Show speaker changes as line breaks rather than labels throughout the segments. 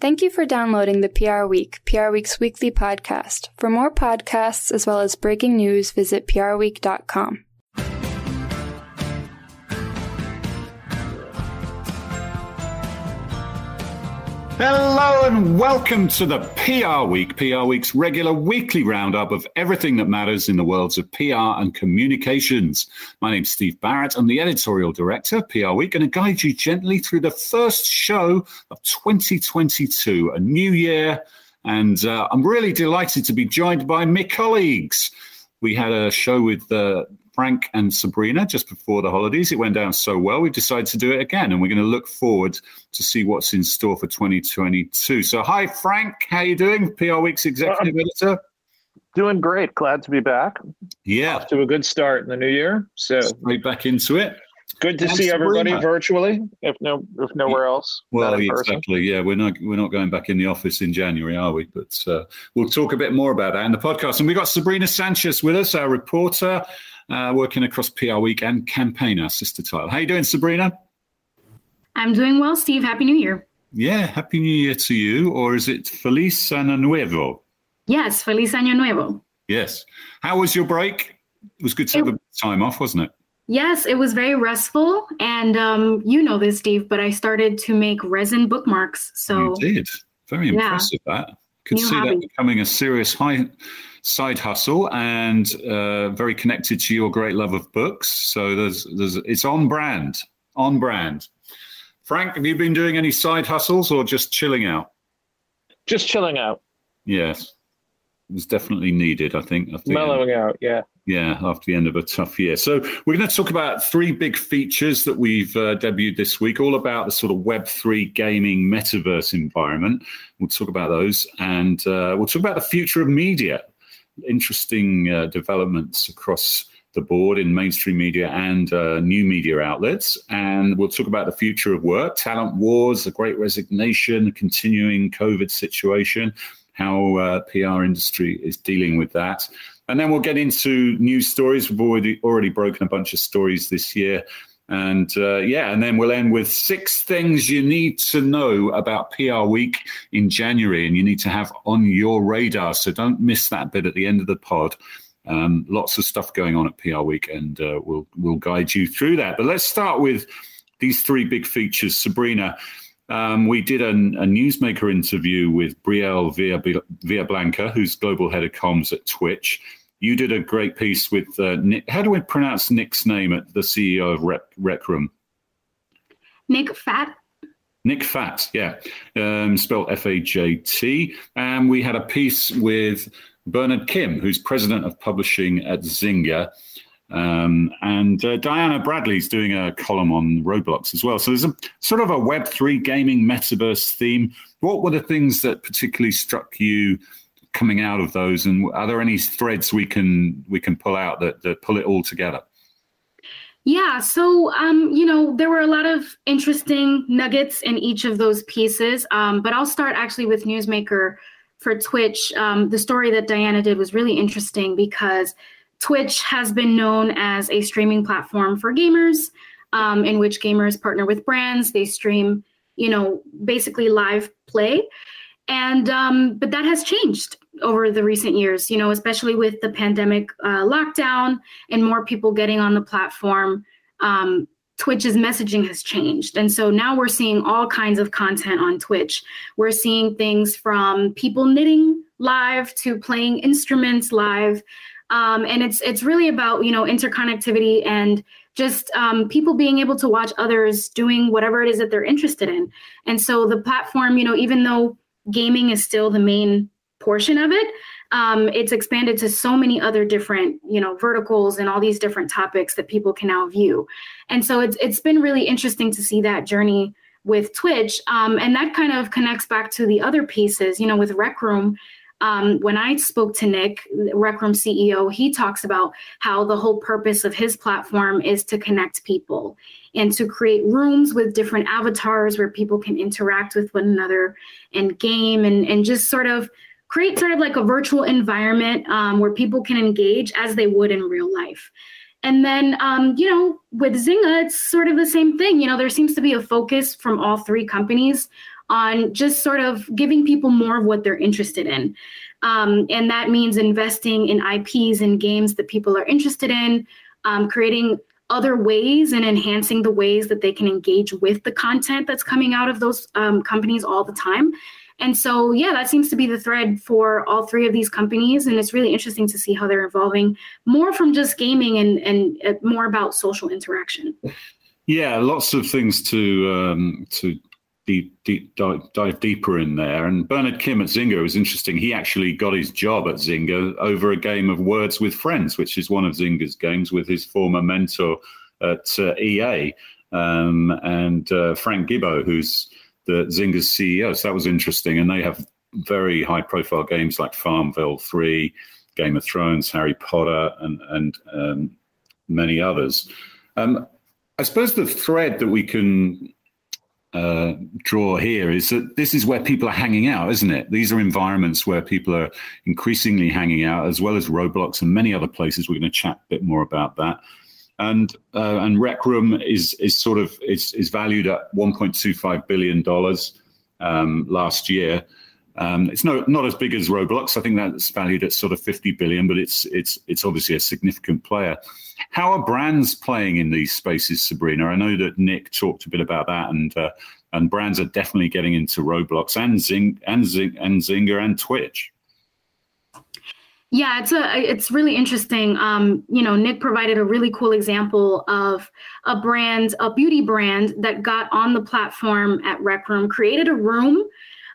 Thank you for downloading the PR Week, PR Week's weekly podcast. For more podcasts as well as breaking news, visit prweek.com.
Hello and welcome to the PR Week, PR Week's regular weekly roundup of everything that matters in the worlds of PR and communications. My name's Steve Barrett. I'm the editorial director of PR Week going to guide you gently through the first show of 2022, a new year. And uh, I'm really delighted to be joined by my colleagues. We had a show with uh, Frank and Sabrina just before the holidays. It went down so well, we decided to do it again, and we're going to look forward to see what's in store for 2022. So, hi, Frank. How you doing? PR Week's executive uh, editor.
Doing great. Glad to be back.
Yeah,
Off to a good start in the new year. So,
straight back into it.
Good to and see Sabrina. everybody virtually, if no, if nowhere else.
Well, exactly. Yeah, we're not we're not going back in the office in January, are we? But uh, we'll talk a bit more about that in the podcast. And we've got Sabrina Sanchez with us, our reporter uh, working across PR Week and Campaign, our sister title. How you doing, Sabrina?
I'm doing well, Steve. Happy New Year.
Yeah, Happy New Year to you. Or is it Feliz Año Nuevo?
Yes, Feliz Año Nuevo.
Yes. How was your break? It was good to it, have a time off, wasn't it?
Yes, it was very restful. And um, you know this, Steve, but I started to make resin bookmarks. So
you did. Very impressive yeah. that. Could New see hobby. that becoming a serious high side hustle and uh, very connected to your great love of books. So there's there's it's on brand, on brand. Frank, have you been doing any side hustles or just chilling out?
Just chilling out.
Yes, it was definitely needed. I think
mellowing out. Yeah.
Yeah, after the end of a tough year. So we're going to talk about three big features that we've uh, debuted this week, all about the sort of Web3 gaming metaverse environment. We'll talk about those, and uh, we'll talk about the future of media interesting uh, developments across the board in mainstream media and uh, new media outlets. And we'll talk about the future of work, talent wars, the great resignation, the continuing COVID situation, how uh, PR industry is dealing with that. And then we'll get into news stories. We've already already broken a bunch of stories this year. And uh, yeah, and then we'll end with six things you need to know about PR Week in January and you need to have on your radar. So don't miss that bit at the end of the pod. Um, lots of stuff going on at PR Week, and uh, we'll we'll guide you through that. But let's start with these three big features. Sabrina, um, we did a, a, newsmaker interview with Brielle Villablanca, who's global head of comms at Twitch you did a great piece with uh, Nick. How do we pronounce Nick's name at the CEO of Rec, Rec Room?
Nick Fajt.
Nick Fajt, yeah, um, spelled F A J T. And we had a piece with Bernard Kim, who's president of publishing at Zynga. Um, and uh, Diana Bradley's doing a column on Roblox as well. So there's a sort of a Web3 gaming metaverse theme. What were the things that particularly struck you coming out of those and are there any threads we can we can pull out that, that pull it all together
yeah so um, you know there were a lot of interesting nuggets in each of those pieces um, but i'll start actually with newsmaker for twitch um, the story that diana did was really interesting because twitch has been known as a streaming platform for gamers um, in which gamers partner with brands they stream you know basically live play and um, but that has changed over the recent years, you know, especially with the pandemic uh, lockdown and more people getting on the platform. Um, Twitch's messaging has changed. And so now we're seeing all kinds of content on Twitch. We're seeing things from people knitting live to playing instruments live. Um, and it's it's really about you know interconnectivity and just um, people being able to watch others doing whatever it is that they're interested in. And so the platform, you know, even though gaming is still the main portion of it um, it's expanded to so many other different you know verticals and all these different topics that people can now view and so it's it's been really interesting to see that journey with twitch um, and that kind of connects back to the other pieces you know with rec room um, when I spoke to Nick, Rec Room CEO, he talks about how the whole purpose of his platform is to connect people and to create rooms with different avatars where people can interact with one another and game and, and just sort of create sort of like a virtual environment um, where people can engage as they would in real life. And then, um, you know, with Zynga, it's sort of the same thing. You know, there seems to be a focus from all three companies on just sort of giving people more of what they're interested in. Um, and that means investing in IPs and games that people are interested in, um, creating other ways and enhancing the ways that they can engage with the content that's coming out of those um, companies all the time. And so, yeah, that seems to be the thread for all three of these companies. And it's really interesting to see how they're evolving more from just gaming and, and uh, more about social interaction.
Yeah, lots of things to um, to deep, deep, dive, dive, deeper in there. And Bernard Kim at Zynga was interesting. He actually got his job at Zynga over a game of Words with Friends, which is one of Zynga's games with his former mentor at uh, EA um, and uh, Frank Gibeau, who's the Zynga's CEO. So that was interesting. And they have very high profile games like Farmville 3, Game of Thrones, Harry Potter, and, and um, many others. Um, I suppose the thread that we can uh, draw here is that this is where people are hanging out, isn't it? These are environments where people are increasingly hanging out, as well as Roblox and many other places. We're going to chat a bit more about that and uh, and Rec Room is is sort of is is valued at 1.25 billion dollars um, last year. Um, it's not not as big as Roblox. I think that's valued at sort of 50 billion, but it's it's it's obviously a significant player. How are brands playing in these spaces, Sabrina? I know that Nick talked a bit about that, and uh, and brands are definitely getting into Roblox and Zing and Zing and Zynga and Twitch.
Yeah, it's a it's really interesting. Um, you know, Nick provided a really cool example of a brand, a beauty brand that got on the platform at Rec Room, created a room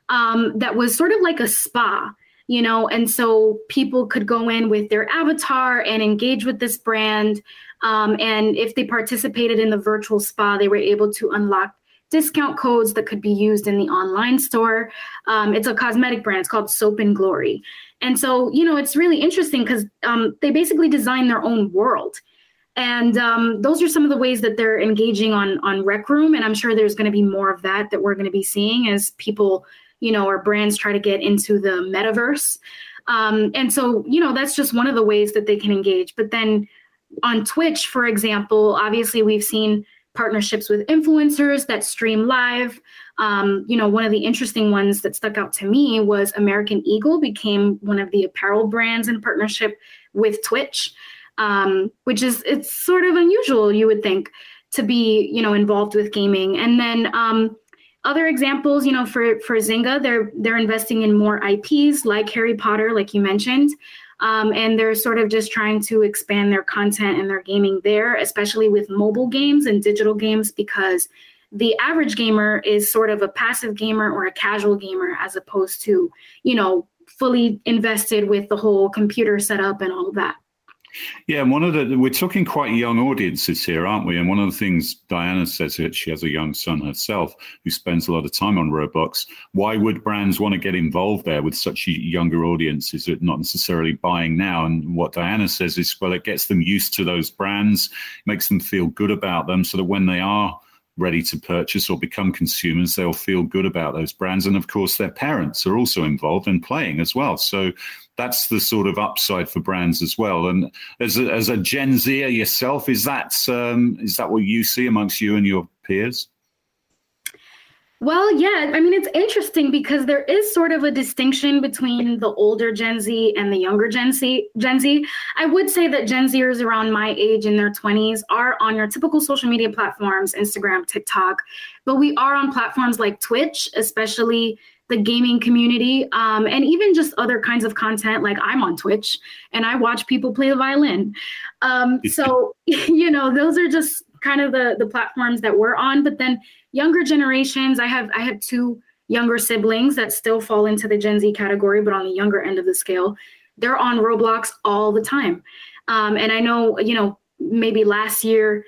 um, that was sort of like a spa, you know, and so people could go in with their avatar and engage with this brand. Um, and if they participated in the virtual spa, they were able to unlock discount codes that could be used in the online store. Um, it's a cosmetic brand. It's called Soap and Glory. And so, you know, it's really interesting because um, they basically design their own world. And um, those are some of the ways that they're engaging on on Rec Room. And I'm sure there's going to be more of that that we're going to be seeing as people, you know, or brands try to get into the metaverse. Um, and so, you know, that's just one of the ways that they can engage. But then on Twitch, for example, obviously we've seen partnerships with influencers that stream live. Um, you know, one of the interesting ones that stuck out to me was American Eagle became one of the apparel brands in partnership with Twitch, um, which is it's sort of unusual, you would think, to be you know involved with gaming. And then um, other examples, you know, for for Zynga, they're they're investing in more IPs like Harry Potter, like you mentioned. Um, and they're sort of just trying to expand their content and their gaming there, especially with mobile games and digital games, because the average gamer is sort of a passive gamer or a casual gamer as opposed to, you know, fully invested with the whole computer setup and all that.
Yeah, and one of the we're talking quite young audiences here, aren't we? And one of the things Diana says that she has a young son herself who spends a lot of time on Roblox. Why would brands want to get involved there with such younger audiences that not necessarily buying now? And what Diana says is, well, it gets them used to those brands, makes them feel good about them, so that when they are ready to purchase or become consumers, they'll feel good about those brands. And of course, their parents are also involved in playing as well. So that's the sort of upside for brands as well. And as a, as a Gen Zer yourself, is that um, is that what you see amongst you and your peers?
Well, yeah, I mean, it's interesting because there is sort of a distinction between the older Gen Z and the younger Gen Z. Gen Z. I would say that Gen Zers around my age in their 20s are on your typical social media platforms, Instagram, TikTok, but we are on platforms like Twitch, especially the gaming community, um, and even just other kinds of content. Like I'm on Twitch and I watch people play the violin. Um, so, you know, those are just kind of the the platforms that we're on. But then younger generations, I have I have two younger siblings that still fall into the Gen Z category, but on the younger end of the scale, they're on Roblox all the time. Um, and I know, you know, maybe last year,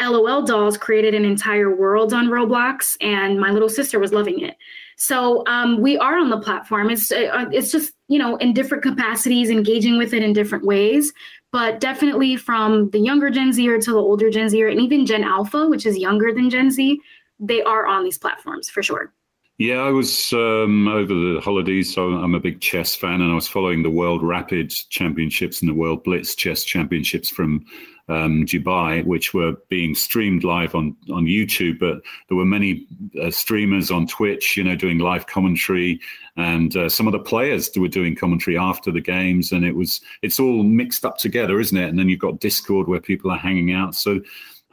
LOL Dolls created an entire world on Roblox, and my little sister was loving it. So um, we are on the platform. It's uh, it's just you know in different capacities, engaging with it in different ways but definitely from the younger Gen Zer to the older Gen Zer, and even Gen Alpha, which is younger than Gen Z, they are on these platforms for sure.
Yeah, I was um, over the holidays, so I'm a big chess fan, and I was following the World Rapid Championships and the World Blitz Chess Championships from um, Dubai, which were being streamed live on on YouTube. But there were many uh, streamers on Twitch, you know, doing live commentary, and uh, some of the players were doing commentary after the games, and it was it's all mixed up together, isn't it? And then you've got Discord where people are hanging out. So.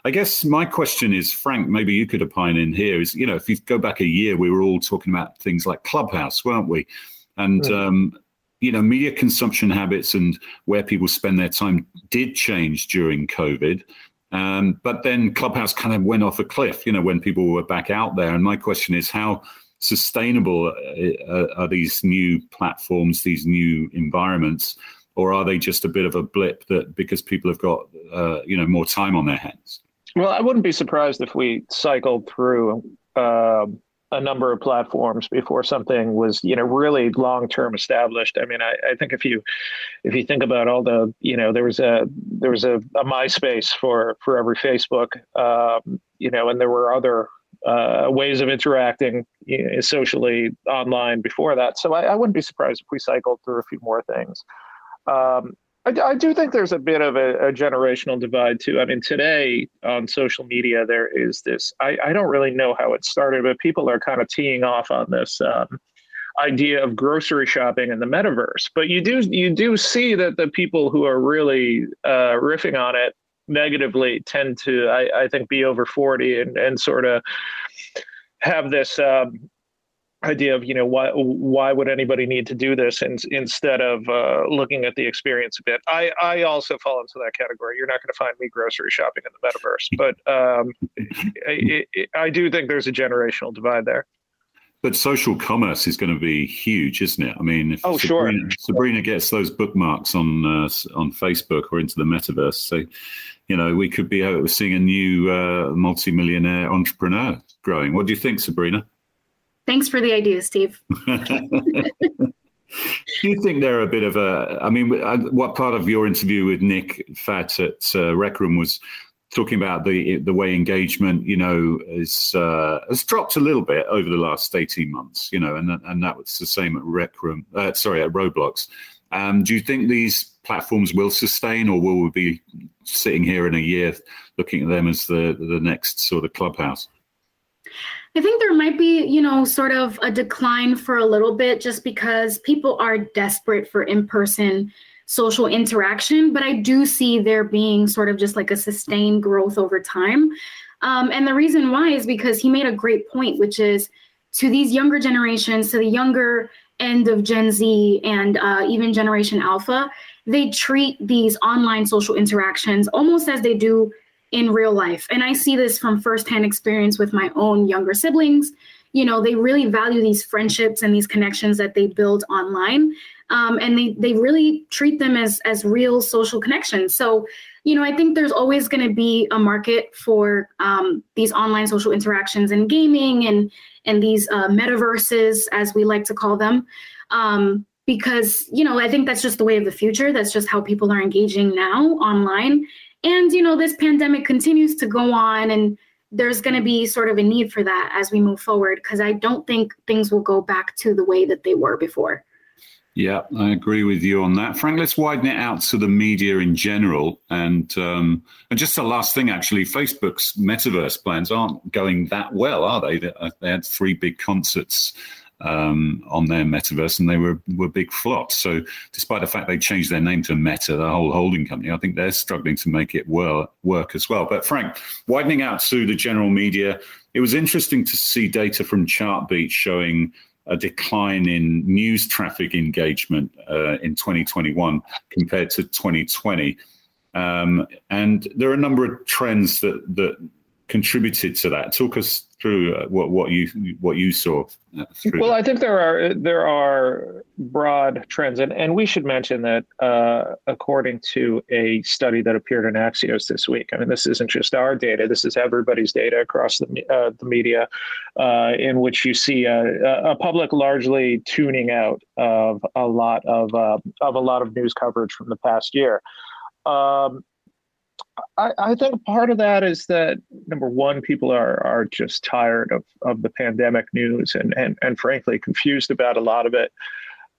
I guess my question is, Frank, maybe you could opine in here is, you know, if you go back a year, we were all talking about things like Clubhouse, weren't we? And, um, you know, media consumption habits and where people spend their time did change during COVID. Um, but then Clubhouse kind of went off a cliff, you know, when people were back out there. And my question is, how sustainable uh, are these new platforms, these new environments, or are they just a bit of a blip that because people have got, uh, you know, more time on their hands?
Well, I wouldn't be surprised if we cycled through. Uh, a number of platforms before something was you know really long term established. I mean I, I, think if you if you think about all the you know there was a there was a, a myspace for for every facebook um, you know and there were other uh, ways of interacting you know, socially online before that. So I, I, wouldn't be surprised if we cycled through a few more things. Um, I, I, do think there's a bit of a, a, generational divide too. I mean, today on social media, there is this. I, I don't really know how it started, but people are kind of teeing off on this um, idea of grocery shopping in the metaverse. But you do you do see that the people who are really uh, riffing on it negatively tend to, I, I think, be over forty and and sort of have this um, idea of you know why why would anybody need to do this and instead of uh, looking at the experience a bit i i also fall into that category you're not going to find me grocery shopping in the metaverse but um, I, I do think there's a generational divide there
but social commerce is going to be huge, isn't it? I mean, if
oh,
Sabrina,
sure.
Sabrina gets those bookmarks on uh, on Facebook or into the metaverse, so you know we could be seeing a new uh, multi-millionaire entrepreneur growing. What do you think, Sabrina?
Thanks for the idea, Steve.
Do you think they're a bit of a? I mean, uh, what part of your interview with Nick Fajt at uh, Rec Room was talking about the the way engagement, you know, is uh, has dropped a little bit over the last eighteen months, you know, and and that was the same at Rec Room. Uh, sorry, at Roblox. Um, do you think these platforms will sustain, or will we be sitting here in a year looking at them as the the next sort of clubhouse?
I think there might be, you know, sort of a decline for a little bit just because people are desperate for in person social interaction. But I do see there being sort of just like a sustained growth over time. Um, and the reason why is because he made a great point, which is to these younger generations, to the younger end of Gen Z and uh, even Generation Alpha, they treat these online social interactions almost as they do in real life. And I see this from firsthand experience with my own younger siblings. You know, they really value these friendships and these connections that they build online. Um, and they they really treat them as as real social connections. So, you know, I think there's always going to be a market for um, these online social interactions and gaming and and these uh, metaverses, as we like to call them. Um, because you know i think that's just the way of the future that's just how people are engaging now online and, you know, this pandemic continues to go on and there's going to be sort of a need for that as we move forward because I don't think things will go back to the way that they were before.
Yeah, I agree with you on that, Frank. Let's widen it out to the media in general, and um, and just the last thing, actually, Facebook's metaverse plans aren't going that well, are they? They had three big concerts um, on their metaverse, and they were were big flops. So, despite the fact they changed their name to Meta, the whole holding company, I think they're struggling to make it well work as well. But Frank, widening out to the general media, it was interesting to see data from Chartbeat showing a decline in news traffic engagement uh, in 2021 compared to 2020. Um, and there are a number of trends that that contributed to that. Talk us through uh, what what you what you saw.
Uh, well, I think there are there are broad trends, and, and we should mention that uh, according to a study that appeared in Axios this week. I mean, this isn't just our data; this is everybody's data across the uh, the media, uh, in which you see a, a, public largely tuning out of a lot of uh, of a lot of news coverage from the past year. Um, I, I, think part of that is that number one, people are are just tired of, of the pandemic news and, and and frankly confused about a lot of it.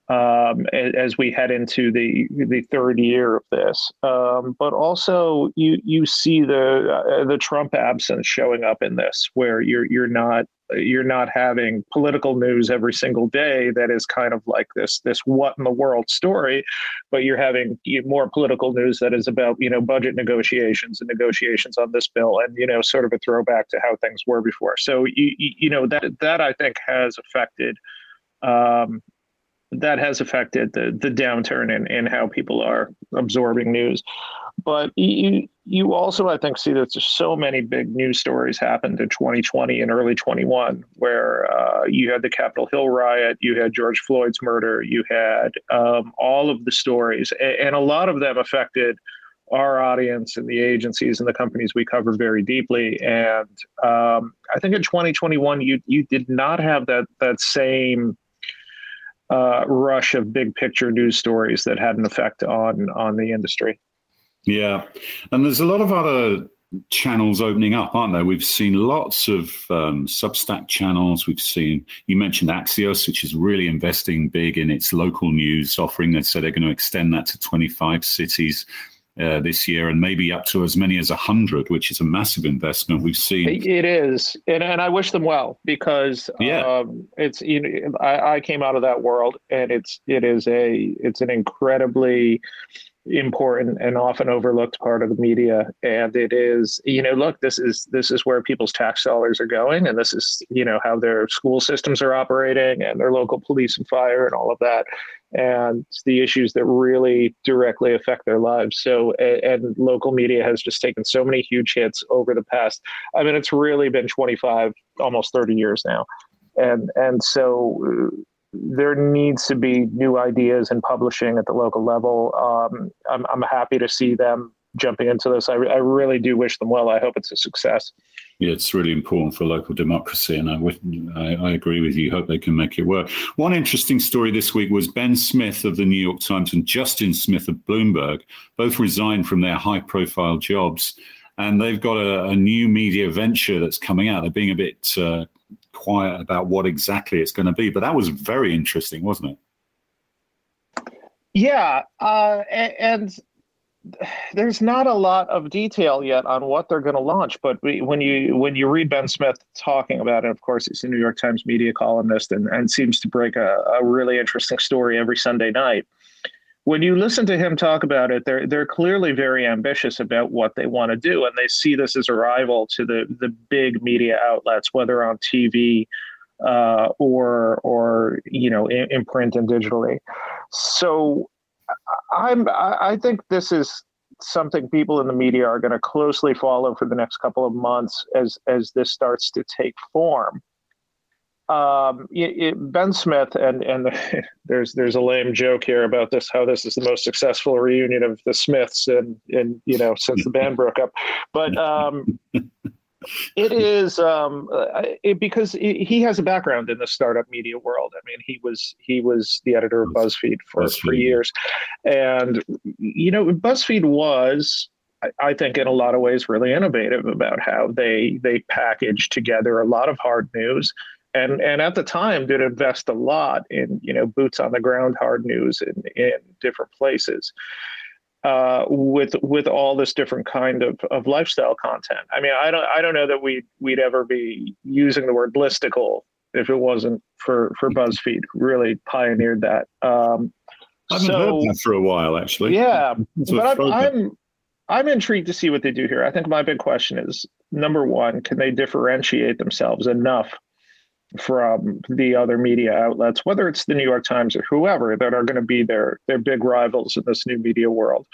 um, as we head into the the third year of this. Um, but also, you you see the uh, the Trump absence showing up in this, where you're you're not you're not having political news every single day that is kind of like this this what in the world story, but you're having more political news that is about you know budget negotiations and negotiations on this bill, and you know sort of a throwback to how things were before. So you you know that that I think has affected. Um, that has affected the the downturn in, in how people are absorbing news. But you you also I think see that there's so many big news stories happened in 2020 and early 21 where uh, you had the Capitol Hill riot, you had George Floyd's murder, you had um, all of the stories, and, and a lot of them affected our audience and the agencies and the companies we cover very deeply. And um, I think in 2021 you you did not have that that same uh, rush of big picture news stories that had an effect on on the industry.
Yeah, and there's a lot of other channels opening up, aren't there? We've seen lots of um, Substack channels. We've seen you mentioned Axios, which is really investing big in its local news offering. They said they're going to extend that to 25 cities uh, this year and maybe up to as many as 100 which is a massive investment we've seen
it is and, and i wish them well because yeah. Um, it's you know I, I came out of that world and it's it is a it's an incredibly important and often overlooked part of the media. And it is you know look this is this is where people's tax dollars are going. And this is you know how their school systems are operating and their local police and fire and all of that. And the issues that really directly affect their lives. So and, local media has just taken so many huge hits over the past i mean it's really been 25 almost 30 years now. And and so there needs to be new ideas in publishing at the local level. Um, I'm, I'm happy to see them jumping into this. I, I really do wish them well. I hope it's a success.
Yeah, it's really important for local democracy, and I, I, I, agree with you. Hope they can make it work. One interesting story this week was Ben Smith of the New York Times and Justin Smith of Bloomberg both resigned from their high-profile jobs, and they've got a, a new media venture that's coming out. They're being a bit uh, quiet about what exactly it's going to be. But that was very interesting, wasn't it?
Yeah, uh, and, and, there's not a lot of detail yet on what they're going to launch. But when you when you read Ben Smith talking about it, of course, he's a New York Times media columnist and, and seems to break a, a really interesting story every Sunday night when you listen to him talk about it, they're they're clearly very ambitious about what they want to do, and they see this as a rival to the the big media outlets, whether on TV uh, or or you know in, in, print and digitally. So I'm I think this is something people in the media are going to closely follow for the next couple of months as as this starts to take form um, it, it, Ben Smith and and the, there's there's a lame joke here about this how this is the most successful reunion of the Smiths and and you know since the band broke up, but um, it is um, it, because he has a background in the startup media world. I mean, he was he was the editor of BuzzFeed for BuzzFeed. for years, and you know BuzzFeed was I think in a lot of ways really innovative about how they they package together a lot of hard news and and at the time did invest a lot in you know boots on the ground hard news in in different places uh, with with all this different kind of, of lifestyle content. I mean, I don't I don't know that we we'd ever be using the word listicle if it wasn't for for BuzzFeed. Really pioneered that. Um,
I haven't so, heard that for a while, actually.
Yeah, but I'm, I'm I'm intrigued to see what they do here. I think my big question is number one: Can they differentiate themselves enough from the other media outlets, whether it's the New York Times or whoever, that are going to be their their big rivals in this new media world.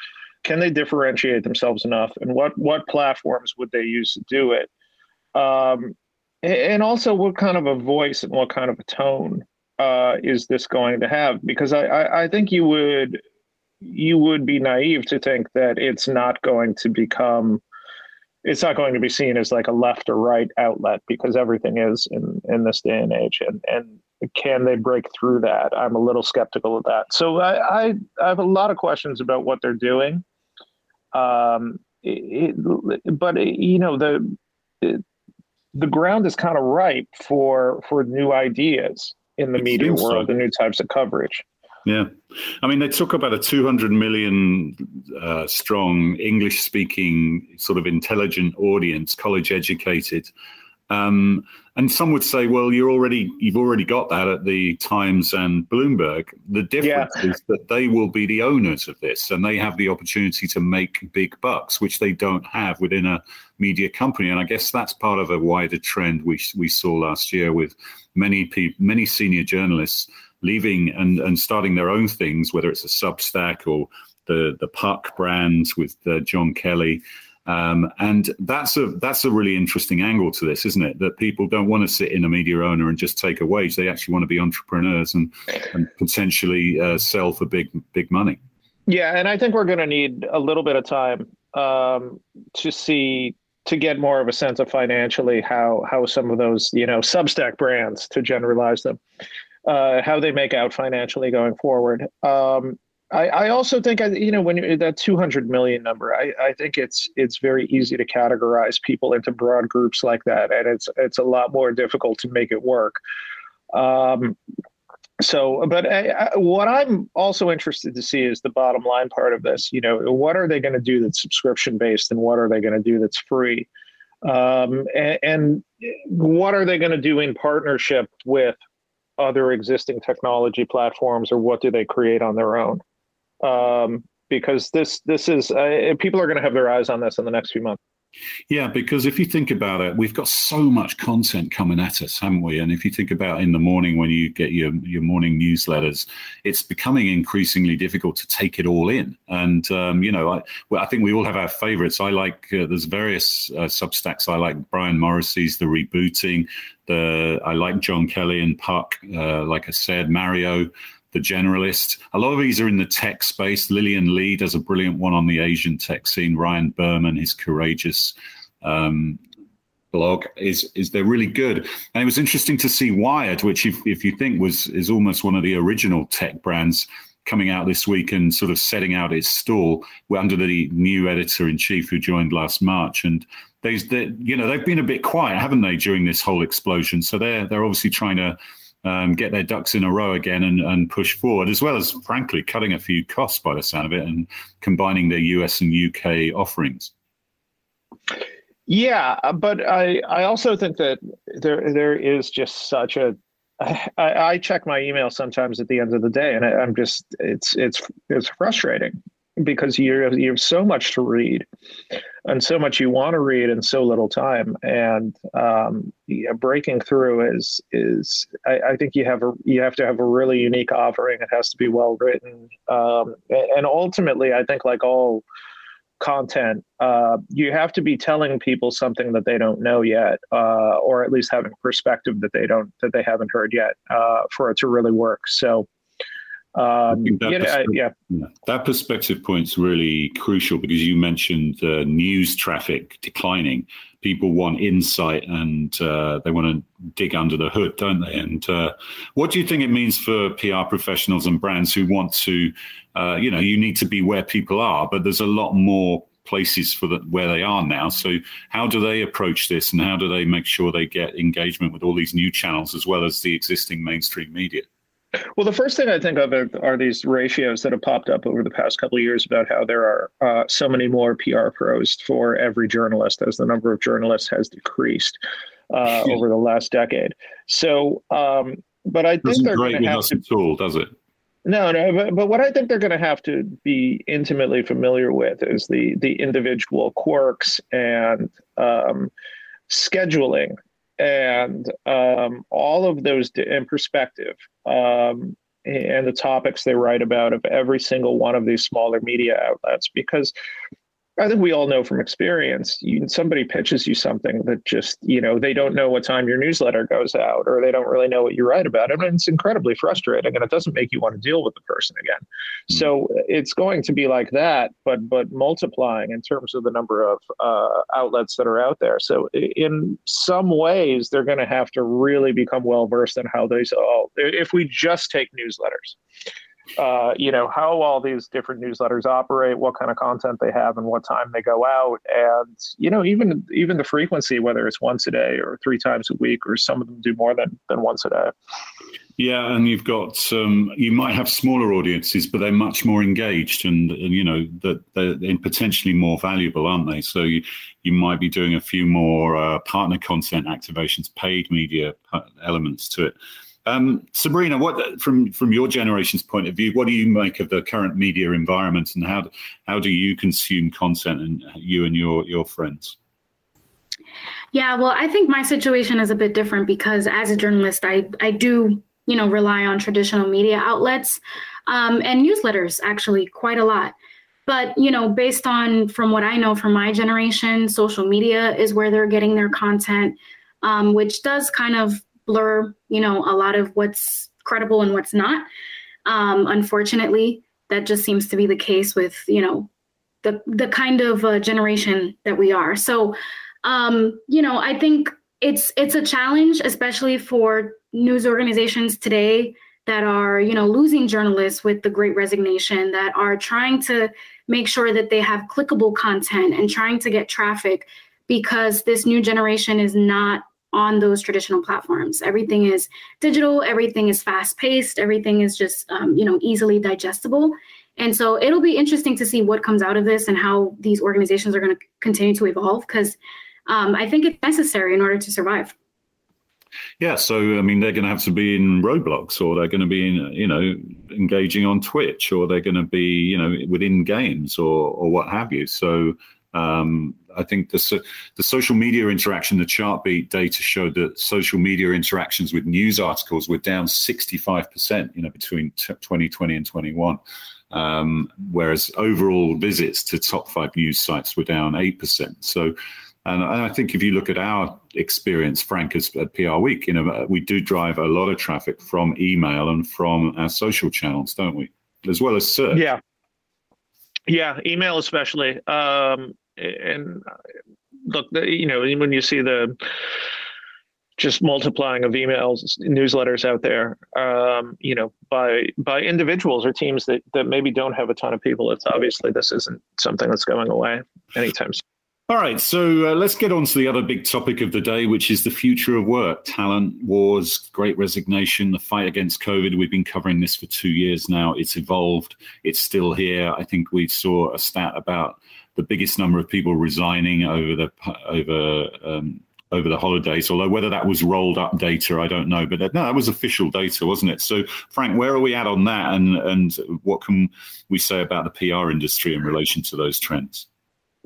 Can they differentiate themselves enough, and what what platforms would they use to do it? Um, and also, what kind of a voice and what kind of a tone uh, is this going to have? Because I, I, I think you would you would be naive to think that it's not going to become it's not going to be seen as like a left or right outlet because everything is in in this day and age and and can they break through that? I'm a little skeptical of that. So i i, I have a lot of questions about what they're doing. Um it, it, but it, you know the the ground is kind of ripe for for new ideas in the media world so. and new types of coverage
Yeah. I mean, they talk about a 200 million uh, strong English speaking, sort of intelligent audience, college educated. Um, and some would say, well, you're already you've already got that at the Times and Bloomberg. The difference yeah. is that they will be the owners of this, and they have the opportunity to make big bucks, which they don't have within a media company. And I guess that's part of a wider trend we we saw last year with many people, many senior journalists leaving and and starting their own things, whether it's a Substack or the the Puck brands with uh, Jon Kelly. Um, and that's a that's a really interesting angle to this, isn't it? That people don't want to sit in a media owner and just take a wage; they actually want to be entrepreneurs and and potentially uh, sell for big big money.
Yeah, and I think we're going to need a little bit of time um, to see to get more of a sense of financially how how some of those you know Substack brands to generalize them uh, how they make out financially going forward. Um, I, I also think you know when that 200 million number, I, I think it's it's very easy to categorize people into broad groups like that, and it's it's a lot more difficult to make it work. Um, so, but I, I, what I'm also interested to see is the bottom line part of this. You know, what are they going to do that's subscription based, and what are they going to do that's free? Um, and, and what are they going to do in partnership with other existing technology platforms, or what do they create on their own? um, because this this is uh, people are going to have their eyes on this in the next few months.
Yeah, because if you think about it, we've got so much content coming at us, haven't we? And if you think about in the morning when you get your your morning newsletters, it's becoming increasingly difficult to take it all in. And um, you know, I, well, I think we all have our favorites. I like uh, there's various uh, Substacks. I like Brian Morrissey's The Rebooting. The I like Jon Kelly and Puck. Uh, like I said, Mario the generalist. A lot of these are in the tech space. Lillian Li does a brilliant one on the Asian tech scene. Ryan Berman, his courageous um, blog is is they're really good. And it was interesting to see Wired, which if, if you think was is almost one of the original tech brands coming out this week and sort of setting out its stall under the new editor in chief who joined last March. And they, they, you know, they've been a bit quiet, haven't they, during this whole explosion? So they're they're obviously trying to um, get their ducks in a row again and, and push forward, as well as, frankly, cutting a few costs by the sound of it and combining their US and UK offerings.
Yeah, but I, I also think that there there is just such a I, I check my email sometimes at the end of the day, and I, I'm just it's it's it's frustrating because you you have so much to read and so much you want to read in so little time. And um, yeah, breaking through is is I, I, think you have a you have to have a really unique offering. It has to be well written. Um, and ultimately I think like all content uh, you have to be telling people something that they don't know yet uh, or at least having perspective that they don't that they haven't heard yet uh, for it to really work. So um,
that, yeah, yeah. yeah, that perspective point's really crucial because you mentioned uh, news traffic declining. People want insight and uh, they want to dig under the hood, don't they? And uh, what do you think it means for PR professionals and brands who want to, uh, you know, you need to be where people are, but there's a lot more places for the, where they are now. So how do they approach this, and how do they make sure they get engagement with all these new channels as well as the existing mainstream media?
Well, the first thing I think of are, are, these ratios that have popped up over the past couple of years about how there are uh, so many more PR pros for every journalist as the number of journalists has decreased uh, over the last decade. So, um, but I think Doesn't they're going to have to.
Tool, does it?
No, no, but, but what I think they're going to have to be intimately familiar with is the the individual quirks and um, scheduling and um, all of those in perspective um, and the topics they write about of every single one of these smaller media outlets because I think we all know from experience, you, somebody pitches you something that just, you know, they don't know what time your newsletter goes out or they don't really know what you write about. I mean, it's incredibly frustrating and it doesn't make you want to deal with the person again. Mm-hmm. So it's going to be like that, but but multiplying in terms of the number of uh, outlets that are out there. So in some ways, they're going to have to really become well versed in how these all, if we just take newsletters uh, you know how all these different newsletters operate, what kind of content they have, and what time they go out, and you know even even the frequency, whether it's once a day or three times a week, or some of them do more than than once a day.
Yeah, and you've got um, you might have smaller audiences, but they're much more engaged, and, and you know that they're, they're, potentially more valuable, aren't they? So you you might be doing a few more uh, partner content activations, paid media elements to it. Um, Sabrina, what from from your generation's point of view, what do you make of the current media environment, and how how do you consume content, and you and your your friends?
Yeah, well, I think my situation is a bit different because as a journalist, I I do you know rely on traditional media outlets um, and newsletters actually quite a lot. But you know, based on from what I know from my generation, social media is where they're getting their content, um, which does kind of blur, you know, a lot of what's credible and what's not. Um, unfortunately, that just seems to be the case with, you know, the the kind of uh, generation that we are. So, um, you know, I think it's it's a challenge, especially for news organizations today that are, you know, losing journalists with the Great Resignation, that are trying to make sure that they have clickable content and trying to get traffic because this new generation is not on those traditional platforms. Everything is digital, everything is fast paced, everything is just um, you know easily digestible. And so it'll be interesting to see what comes out of this and how these organizations are going to continue to evolve because um, I think it's necessary in order to survive.
Yeah, so I mean, they're going to have to be in Roblox, or they're going to be in, you know, engaging on Twitch, or they're going to be, you know, within games, or or what have you. So um, I think the the social media interaction, the Chartbeat data showed that social media interactions with news articles were down 65%, you know, between t- 2020 and 21. Um, whereas overall visits to top five news sites were down 8%. So, and I think if you look at our experience, Frank, as at PR Week, you know, we do drive a lot of traffic from email and from our social channels, don't we? As well as search.
Yeah. Yeah, email especially. Um, and uh, look, you know, when you see the just multiplying of emails, newsletters out there, um, you know, by by individuals or teams that that maybe don't have a ton of people, it's obviously this isn't something that's going away anytime soon.
All right, so uh, let's get on to the other big topic of the day, which is the future of work, talent wars, great resignation, the fight against COVID. We've been covering this for two years now. It's evolved, it's still here. I think we saw a stat about the biggest number of people resigning over the over um, over the holidays. Although whether that was rolled up data, I don't know. But no, that was official data, wasn't it? So, Frank, where are we at on that, and and what can we say about the PR industry in relation to those trends?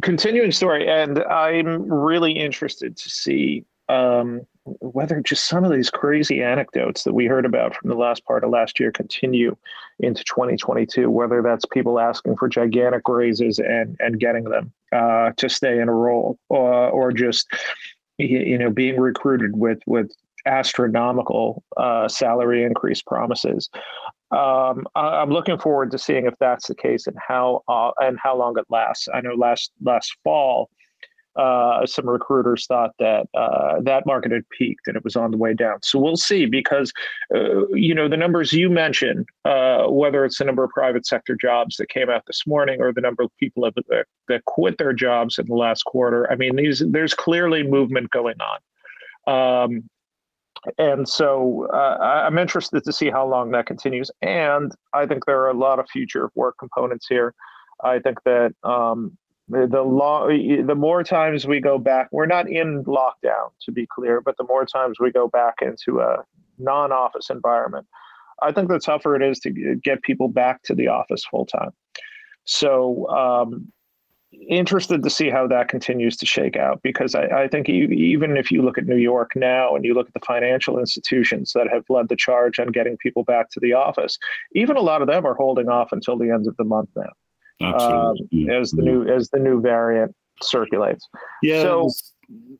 Continuing story, and I'm really interested to see um, whether just some of these crazy anecdotes that we heard about from the last part of last year continue into 2022. Whether that's people asking for gigantic raises and and getting them uh, to stay in a role, or, or just you know being recruited with with astronomical uh, salary increase promises um, I, am looking forward to seeing if that's the case and how uh, and how long it lasts. I know last last fall, uh, some recruiters thought that uh, that market had peaked and it was on the way down. So we'll see because uh, you know the numbers you mentioned, uh, whether it's the number of private sector jobs that came out this morning or the number of people that, that quit their jobs in the last quarter. I mean, these there's clearly movement going on. Um, and so uh, I'm interested to see how long that continues. And I think there are a lot of future work components here. I think that um, the, long, the more times we go back, we're not in lockdown to be clear, but the more times we go back into a non-office environment, I think the tougher it is to get people back to the office full time. So um, interested to see how that continues to shake out because I, I, think even if you look at New York now and you look at the financial institutions that have led the charge on getting people back to the office, even a lot of them are holding off until the end of the month now.
Absolutely.
Um, as the new as the new variant circulates.
Yeah.
So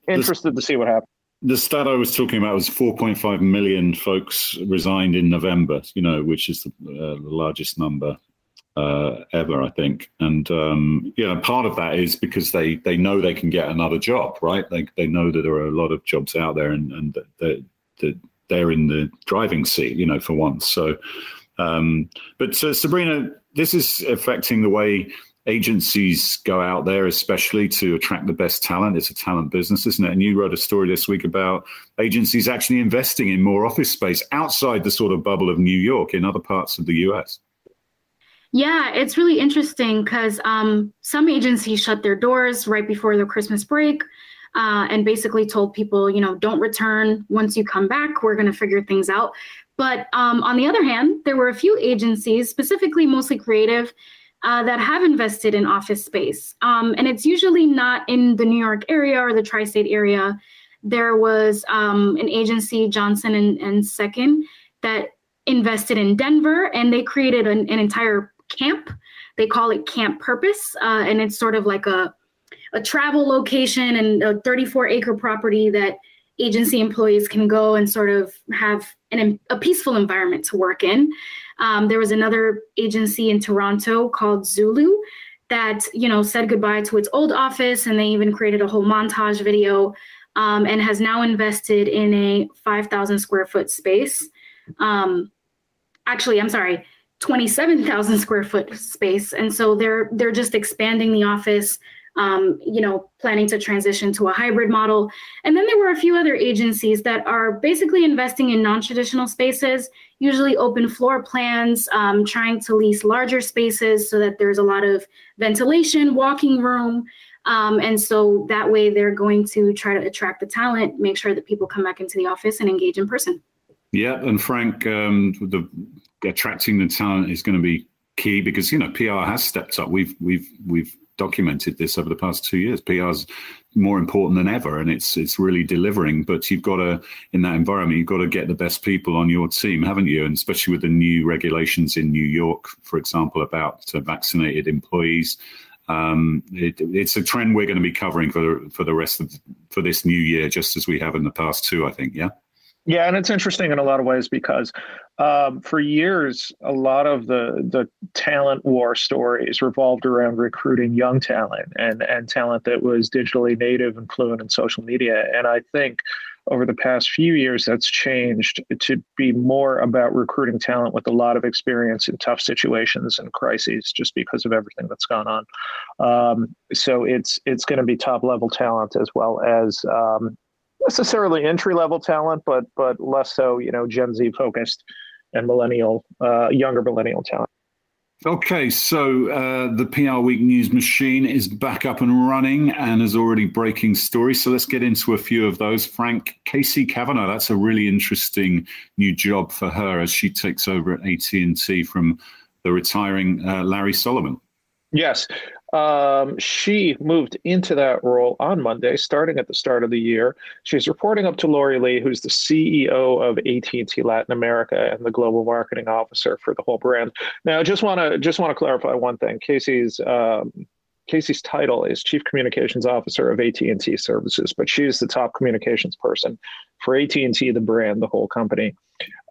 interested to see what happens.
The stat I was talking about was 4.5 million folks resigned in November, you know, which is the, uh, the largest number uh, ever, I think. And um, you know, part of that is because they they know they can get another job, right? They they know that there are a lot of jobs out there, and and that they, they're in the driving seat, you know, for once. So, um, but so Sabrina, this is affecting the way agencies go out there, especially to attract the best talent. It's a talent business, isn't it? And you wrote a story this week about agencies actually investing in more office space outside the sort of bubble of New York in other parts of the US.
Yeah, it's really interesting because um, some agencies shut their doors right before the Christmas break uh, and basically told people, you know, don't return once you come back. We're going to figure things out. But um, on the other hand, there were a few agencies, specifically mostly creative, uh, that have invested in office space. Um, and it's usually not in the New York area or the tri state area. There was um, an agency, Johnson and, and Sekin, that invested in Denver and they created an, an entire camp. They call it Camp Purpose. Uh, and it's sort of like a, a travel location and a 34 acre property that agency employees can go and sort of have an, a peaceful environment to work in. Um, there was another agency in Toronto called Zulu that you know said goodbye to its old office, and they even created a whole montage video, um, and has now invested in a 5,000 square foot space. Um, actually, I'm sorry, 27,000 square foot space, and so they're they're just expanding the office um, you know, planning to transition to a hybrid model. And then there were a few other agencies that are basically investing in non-traditional spaces, usually open floor plans, um, trying to lease larger spaces so that there's a lot of ventilation, walking room. Um, and so that way they're going to try to attract the talent, make sure that people come back into the office and engage in person.
Yeah, and Frank, um, the attracting the talent is going to be key because you know PR has stepped up. We've we've we've documented this over the past two years. PR is more important than ever, and it's it's really delivering. But you've got to, in that environment, you've got to get the best people on your team, haven't you? And especially with the new regulations in New York, for example, about uh, vaccinated employees. Um, it, it's a trend we're going to be covering for for the rest of for this new year, just as we have in the past two. I think, yeah.
Yeah, and it's interesting in a lot of ways because um, for years, a lot of the the talent war stories revolved around recruiting young talent and and talent that was digitally native and fluent in social media. And I think over the past few years, that's changed to be more about recruiting talent with a lot of experience in tough situations and crises, just because of everything that's gone on. Um, so it's it's going to be top level talent as well as um, necessarily entry level talent, but but less so, you know, Gen Z focused and millennial, uh, younger millennial talent.
Okay, so uh, the PR Week news machine is back up and running and is already breaking stories. So let's get into a few of those. Frank K.C. Kavanagh, that's a really interesting new job for her as she takes over at AT and T from the retiring uh, Larry Solomon.
Yes, um, she moved into that role on Monday, starting at the start of the year. She's reporting up to Lori Lee, who's the CEO of AT&T Latin America and the global marketing officer for the whole brand. Now, just want to just want to clarify one thing. K.C.'s um, K.C.'s title is Chief Communications Officer of AT&T Services, but she's the top communications person for AT&T, the brand, the whole company.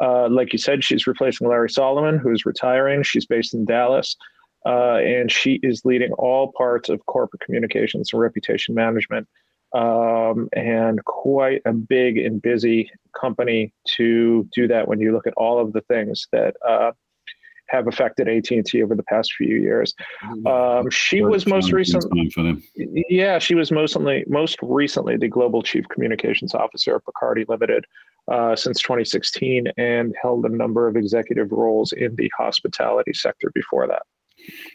Uh, like you said, she's replacing Larry Solomon, who's retiring. She's based in Dallas uh, and she is leading all parts of corporate communications and reputation management. Um, and quite a big and busy company to do that when you look at all of the things that uh, have affected AT&T over the past few years. Mm-hmm. Um, she was most recently, yeah, she was mostly most recently the global chief communications officer of Bacardi Limited uh, since 2016, and held a number of executive roles in the hospitality sector before that.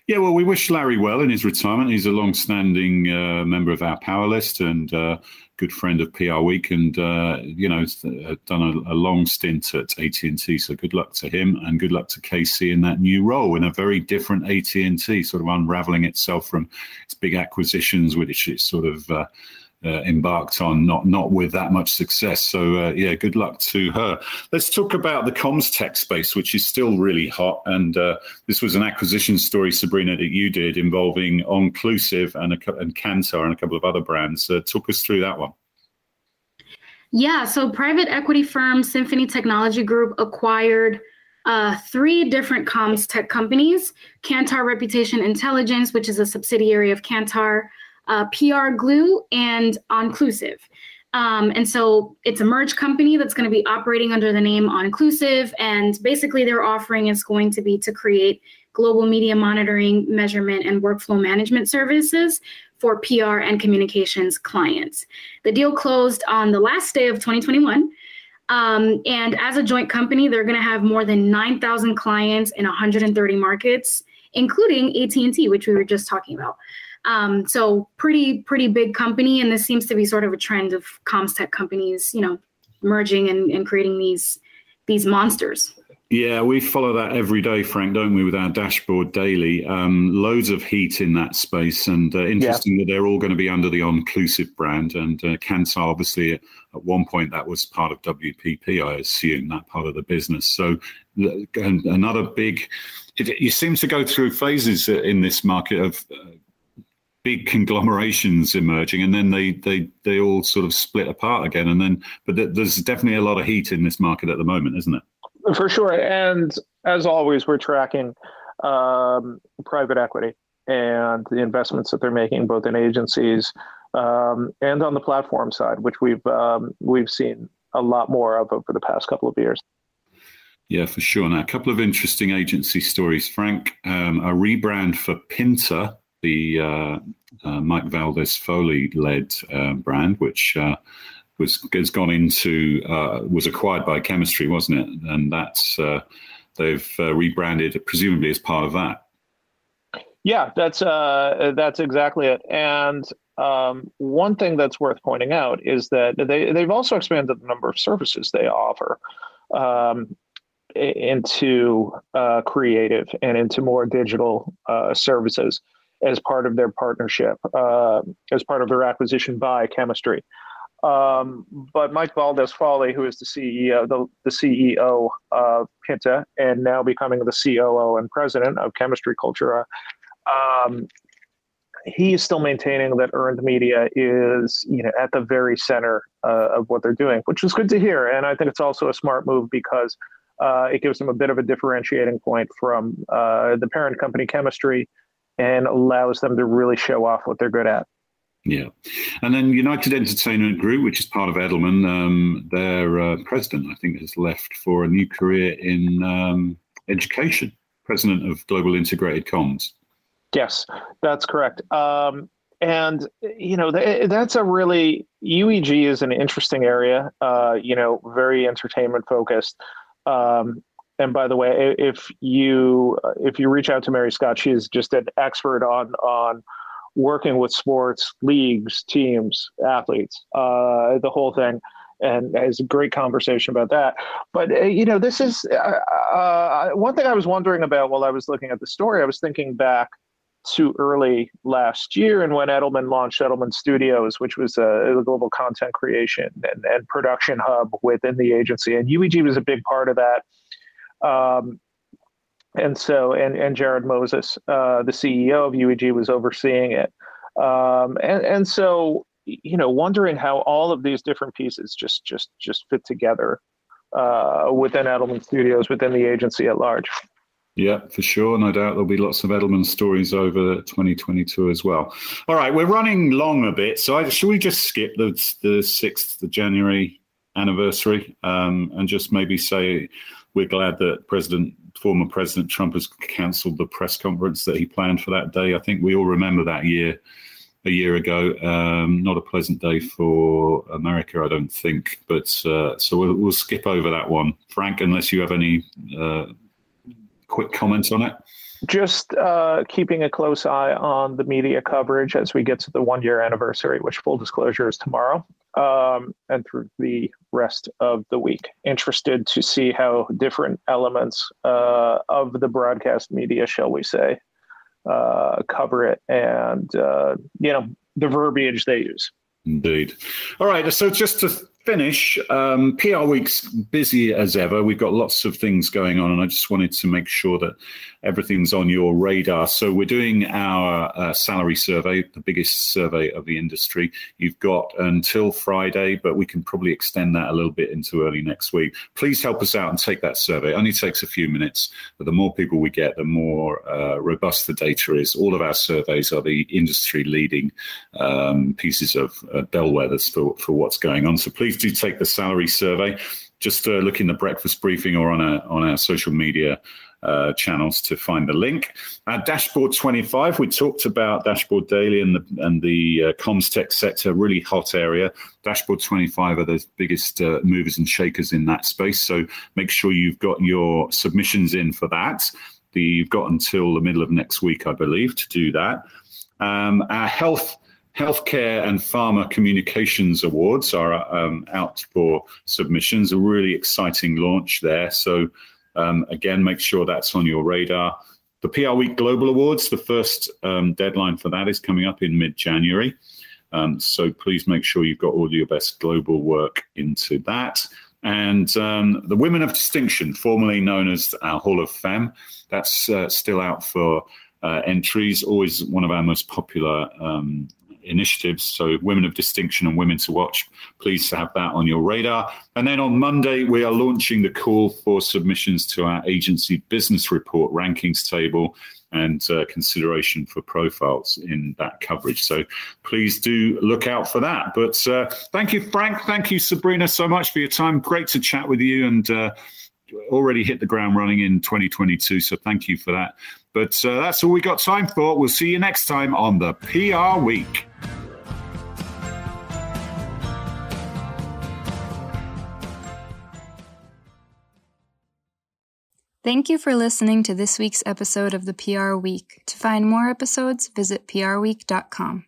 Yeah, well, we wish Larry well in his retirement. He's a long-standing uh, member of our power list and uh, good friend of PR Week, and uh, you know, uh, done a, a, long stint at AT and T. So good luck to him, and good luck to K.C. in that new role in a very different AT and T, sort of unraveling itself from its big acquisitions, which it's sort of uh, embarked on, not not with that much success. So uh, yeah, good luck to her. Let's talk about the comms tech space, which is still really hot. And uh, this was an acquisition story, Sabrina, that you did involving Onclusive and a, and Kantar and a couple of other brands. Uh, talk us through that one.
Yeah, so private equity firm Symphony Technology Group acquired. Uh, three different comms tech companies Kantar Reputation Intelligence, which is a subsidiary of Kantar, uh, PRgloo, and Onclusive. Um, and so it's a merge company that's going to be operating under the name Onclusive. And basically, their offering is going to be to create global media monitoring, measurement, and workflow management services for PR and communications clients. The deal closed on the last day of 2021. Um, and as a joint company, they're going to have more than 9,000 clients in 130 markets, including AT&T, which we were just talking about. Um, so pretty, pretty big company. And this seems to be sort of a trend of comms tech companies, you know, merging and, and creating these, these monsters.
Yeah, we follow that every day, Frank, don't we, with our dashboard daily? Um, loads of heat in that space, and uh, interesting yeah. that they're all going to be under the Onclusive brand. And uh, Kantar, obviously, at one point that was part of WPP, I assume, that part of the business. So another big, it, it seems to go through phases in this market of uh, big conglomerations emerging, and then they they they all sort of split apart again. And then, but there's definitely a lot of heat in this market at the moment, isn't it?
For sure. And as always, we're tracking um, private equity and the investments that they're making, both in agencies um, and on the platform side, which we've um, we've seen a lot more of over the past couple of years.
Yeah, for sure. Now, a couple of interesting agency stories, Frank. Um, a rebrand for Pinta, the uh, uh, Mike Valdes-Fauli led uh, brand, which uh, was has gone into uh, was acquired by Chemistry, wasn't it? And that's uh, they've rebranded, presumably as part of that.
Yeah, that's that's exactly it. And um, one thing that's worth pointing out is that they they've also expanded the number of services they offer. Um, into uh, creative and into more digital uh, services as part of their partnership, as part of their acquisition by Chemistry. Um, but Mike Valdes-Fauli, who is the CEO, the, the CEO of Pinta, and now becoming the COO and president of Chemistry Cultura, um, he is still maintaining that earned media is, you know, at the very center uh, of what they're doing, which is good to hear. And I think it's also a smart move because uh, it gives them a bit of a differentiating point from uh, the parent company Chemistry, and allows them to really show off what they're good at.
Yeah. And then United Entertainment Group, which is part of Edelman, um, their uh, president, I think, has left for a new career in um, education, president of Global Integrated Comms.
Yes, that's correct. Um, and, you know, th- that's a really, UEG is an interesting area, uh, you know, very entertainment focused. And by the way, if you if you reach out to Mary Scott, she is just an expert on on working with sports leagues, teams, athletes, uh, the whole thing. And has a great conversation about that. But, uh, you know, this is uh, uh, one thing I was wondering about while I was looking at the story. I was thinking back to early last year and when Edelman launched Edelman Studios, which was a, a global content creation and, and, production hub within the agency. And UEG was a big part of that. Um, and so and and Jarrod Moses, uh, the CEO of UEG, was overseeing it, um, and and so you know wondering how all of these different pieces just just just fit together uh, within Edelman Studios within the agency at large.
Yeah, for sure. No doubt there'll be lots of Edelman stories over 2022 as well. All right, we're running long a bit, so I, should we just skip the the sixth of January anniversary um, and just maybe say we're glad that President former President Trump has cancelled the press conference that he planned for that day. I think we all remember that year, a year ago. Um, not a pleasant day for America, I don't think. But uh, so we'll, we'll, skip over that one, Frank, unless you have any uh, quick comments on it.
Just uh, keeping a close eye on the media coverage as we get to the one year anniversary, which full disclosure is tomorrow um, and through the rest of the week. Interested to see how different elements uh, of the broadcast media, shall we say, uh, cover it and, uh, you know, the verbiage they use.
Indeed. All right. So just to finish, um, PR Week's busy as ever. We've got lots of things going on, and I just wanted to make sure that everything's on your radar. So we're doing our uh, salary survey, the biggest survey of the industry. You've got until Friday, but we can probably extend that a little bit into early next week. Please help us out and take that survey. It only takes a few minutes, but the more people we get, the more uh, robust the data is. All of our surveys are the industry leading um, pieces of uh, bellwethers for, for what's going on. So please do take the salary survey just uh, look in the breakfast briefing or on our on our social media uh, channels to find the link. At Dashboard 25, we talked about Dashboard Daily and the, and the uh, comms tech sector, really hot area. Dashboard 25 are the biggest uh, movers and shakers in that space. So make sure you've got your submissions in for that. The, you've got until the middle of next week, I believe, to do that. Um, our health Healthcare and Pharma Communications Awards are um, out for submissions. A really exciting launch there. So, um, again, make sure that's on your radar. The PR Week Global Awards, the first um, deadline for that is coming up in mid January. Um, so, please make sure you've got all your best global work into that. And um, the Women of Distinction, formerly known as our Hall of Fame, that's uh, still out for uh, entries. Always one of our most popular um, initiatives. So, Women of Distinction and Women to Watch. Please have that on your radar. And then on Monday, we are launching the call for submissions to our agency business report rankings table and uh, consideration for profiles in that coverage. So please do look out for that. But uh, thank you, Frank. Thank you, Sabrina, so much for your time. Great to chat with you and uh, already hit the ground running in 2022. So thank you for that. But uh, that's all we got time for. We'll see you next time on the PR Week.
Thank you for listening to this week's episode of the PR Week. To find more episodes, visit prweek.com.